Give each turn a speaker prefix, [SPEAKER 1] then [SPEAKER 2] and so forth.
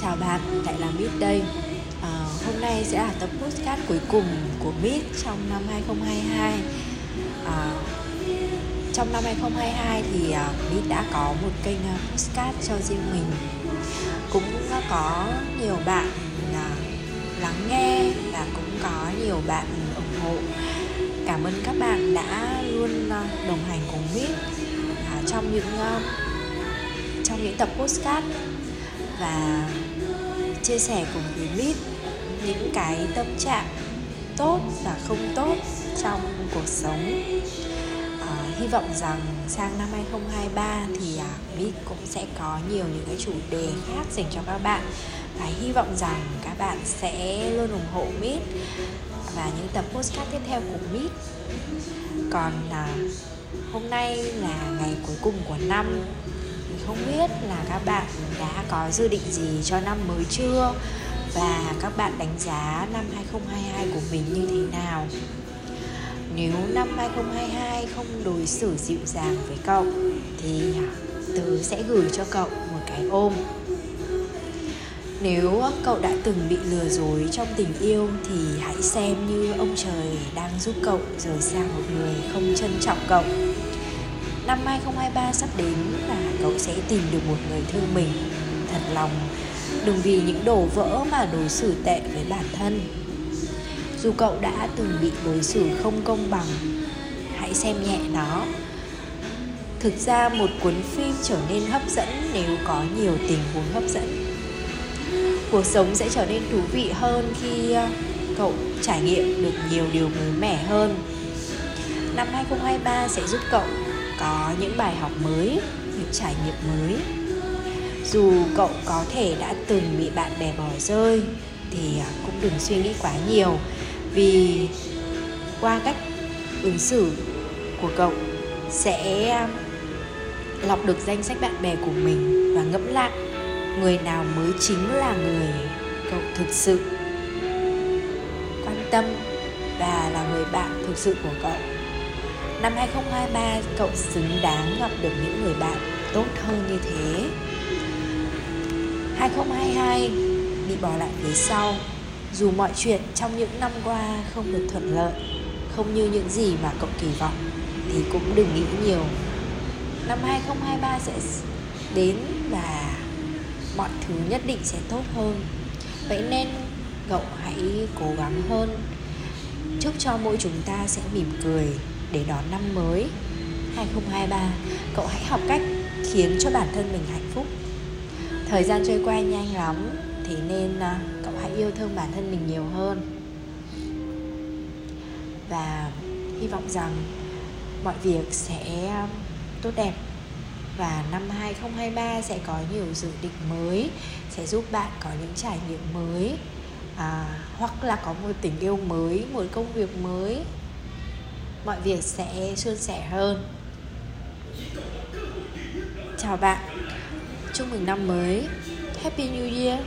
[SPEAKER 1] Chào bạn, lại là Mít đây. À, Hôm nay sẽ là tập podcast cuối cùng của Mít trong năm 2022 à, ờ, Trong năm 2022 thì ờ, à, Mít đã có một kênh podcast cho riêng mình. Cũng có nhiều bạn à, lắng nghe và cũng có nhiều bạn ủng hộ. Cảm ơn các bạn đã luôn à, đồng hành cùng Mít à, trong những à, trong những tập podcast và chia sẻ cùng với Mít những cái tâm trạng tốt và không tốt trong cuộc sống. À, hy vọng rằng sang năm 2023 thì à, Mít cũng sẽ có nhiều những cái chủ đề khác dành cho các bạn. Và hy vọng rằng các bạn sẽ luôn ủng hộ Mít và những tập postcard tiếp theo của Mít. Còn à, hôm nay là ngày cuối cùng của năm không biết là các bạn đã có dự định gì cho năm mới chưa? Và các bạn đánh giá năm 2022 của mình như thế nào? Nếu năm 2022 không đối xử dịu dàng với cậu, thì tớ sẽ gửi cho cậu một cái ôm. Nếu cậu đã từng bị lừa dối trong tình yêu, thì hãy xem như ông trời đang giúp cậu rời xa một người không trân trọng cậu. Năm 2023 sắp đến sẽ tìm được một người thương mình. Thật lòng, Đừng vì những đổ vỡ mà đối xử tệ với bản thân. Dù cậu đã từng bị đối xử không công bằng, Hãy xem nhẹ nó. Thực ra một cuốn phim trở nên hấp dẫn nếu có nhiều tình huống hấp dẫn. Cuộc sống sẽ trở nên thú vị hơn khi ờ, cậu trải nghiệm được nhiều điều mới mẻ hơn. Năm 2023 sẽ giúp cậu có những bài học mới những trải nghiệm mới. Dù cậu có thể đã từng bị bạn bè bỏ rơi, thì à, cũng đừng suy nghĩ quá nhiều. Vì qua cách ứng xử của cậu sẽ à, lọc được danh sách bạn bè của mình và ngẫm lại người nào mới chính là người cậu thực sự quan tâm và là người bạn thực sự của cậu. Năm 2023 cậu xứng đáng gặp được những người bạn tốt hơn như thế. 2022 bị bỏ lại phía sau. Dù mọi chuyện trong những năm qua không được thuận lợi, Không như những gì mà cậu kỳ vọng, Thì cũng đừng nghĩ nhiều. Năm 2023 sẽ đến và mọi thứ nhất định sẽ tốt hơn. Vậy nên cậu hãy cố gắng hơn. Chúc cho mỗi chúng ta sẽ mỉm cười để đón năm mới 2023 cậu hãy học cách khiến cho bản thân mình hạnh phúc. Thời gian trôi qua nhanh lắm thì nên à, cậu hãy yêu thương bản thân mình nhiều hơn. Và hy vọng rằng mọi việc sẽ à, tốt đẹp và năm 2023 sẽ có nhiều dự định mới sẽ giúp bạn có những trải nghiệm mới à, hoặc là có một tình yêu mới một công việc mới mọi việc sẽ suôn sẻ hơn. Chào bạn. Chúc mừng năm mới. Happy new year.